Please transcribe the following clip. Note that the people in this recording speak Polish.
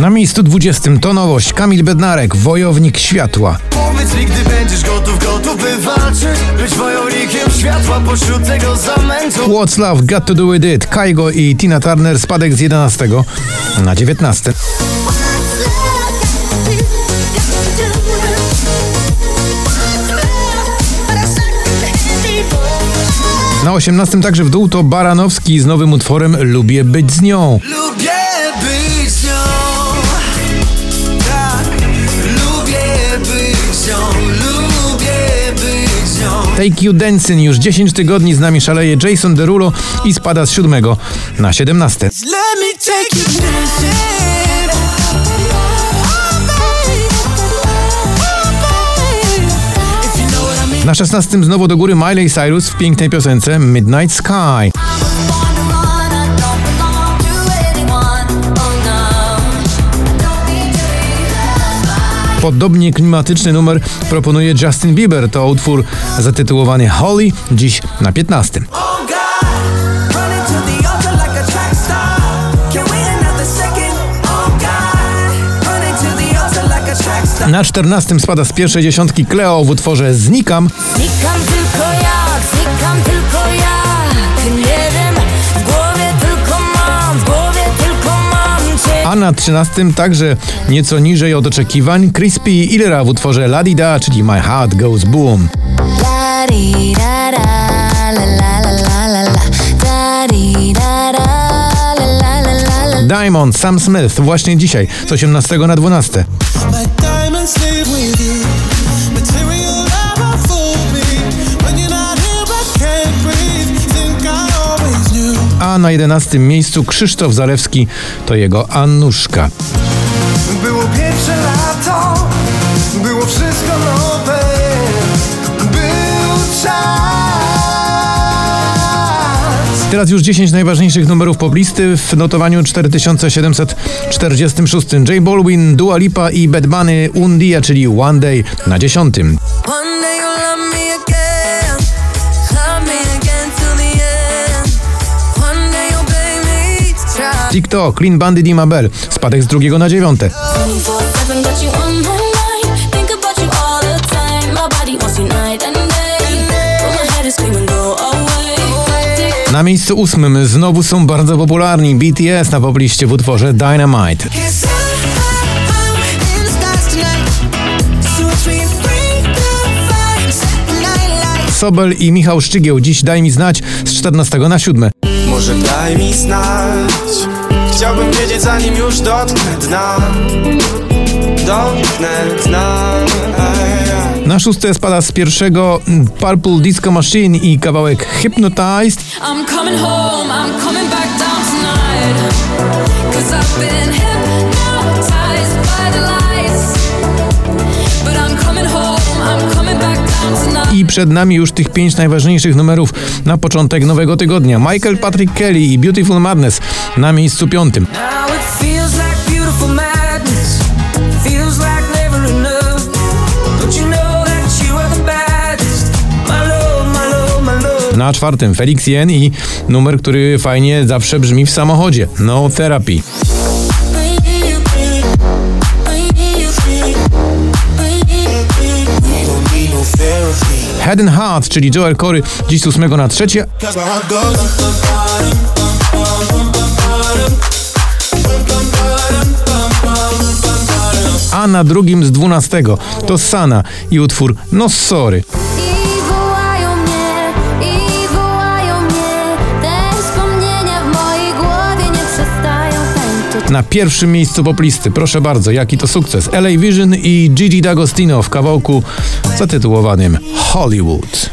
Na miejscu 20 to nowość Kamil Bednarek, Wojownik Światła. Powiedz mi, gdy będziesz gotów, gotów by walczyć Być wojownikiem światła pośród tego zamętu What's Love Got To Do With It, Kaigo i Tina Turner spadek z 11 na 19. Na 18 także w dół to Baranowski z nowym utworem Lubię być z nią. Lubię Take You Dancing już 10 tygodni z nami szaleje Jason Derulo i spada z 7 na 17. Let me take you dancing If you know what I mean Na 16 znowu do góry Miley Cyrus w pięknej piosence Midnight Sky. Podobnie klimatyczny numer proponuje Justin Bieber. To utwór zatytułowany Holly, dziś na 15. Oh God, running to the altar like a track star. Can't wait another second. Oh God, running to the altar like a track star. Na 14 spada z pierwszej dziesiątki Cleo w utworze Znikam, Znikam tylko ja, na 13 także nieco niżej od oczekiwań Crispy i Ilera w utworze La Di Da, czyli My Heart Goes Boom. Diamond, Sam Smith, właśnie dzisiaj, z 18 na 12. na 11 miejscu Krzysztof Zalewski, to jego Annuszka. Było pierwsze lato, było wszystko nowe. Był czas. Teraz już 10 najważniejszych numerów poblisty w notowaniu 4746. J Balwin, Dua Lipa i Bad Bunny Undia, czyli One Day na 10. TikTok, Clean Bandit i Mabel, spadek z drugiego na dziewiąte. 24/7 got you on my mind Think about you all the time My body wants you night and day But my head is screaming go away Na miejscu ósmym znowu są bardzo popularni BTS na pobliście w utworze Dynamite. Sobel i Michał Szczygieł, dziś daj mi znać z 14 na 7. Może daj mi znać Chciałbym wiedzieć zanim już dotknę dna Dotknę dna Na szóste spada z pierwszego mm, Purple Disco Machine i kawałek Hypnotized. I'm coming home, I'm coming back down tonight. Cause I've been hypnotized by the lights. But I'm I przed nami już tych pięć najważniejszych numerów na początek nowego tygodnia. Michael Patrick Kelly i Beautiful Madness na miejscu piątym. Na czwartym Felix Jen i numer, który fajnie zawsze brzmi w samochodzie. No Therapy. Head and Heart, czyli Joel Corey, dziś z ósmego na trzecie, Cause my heart goes a na drugim z dwunastego to Sana i utwór No Sorry. na pierwszym miejscu poplisty. Proszę bardzo, jaki to sukces. LA Vision i Gigi D'Agostino w kawałku zatytułowanym Hollywood.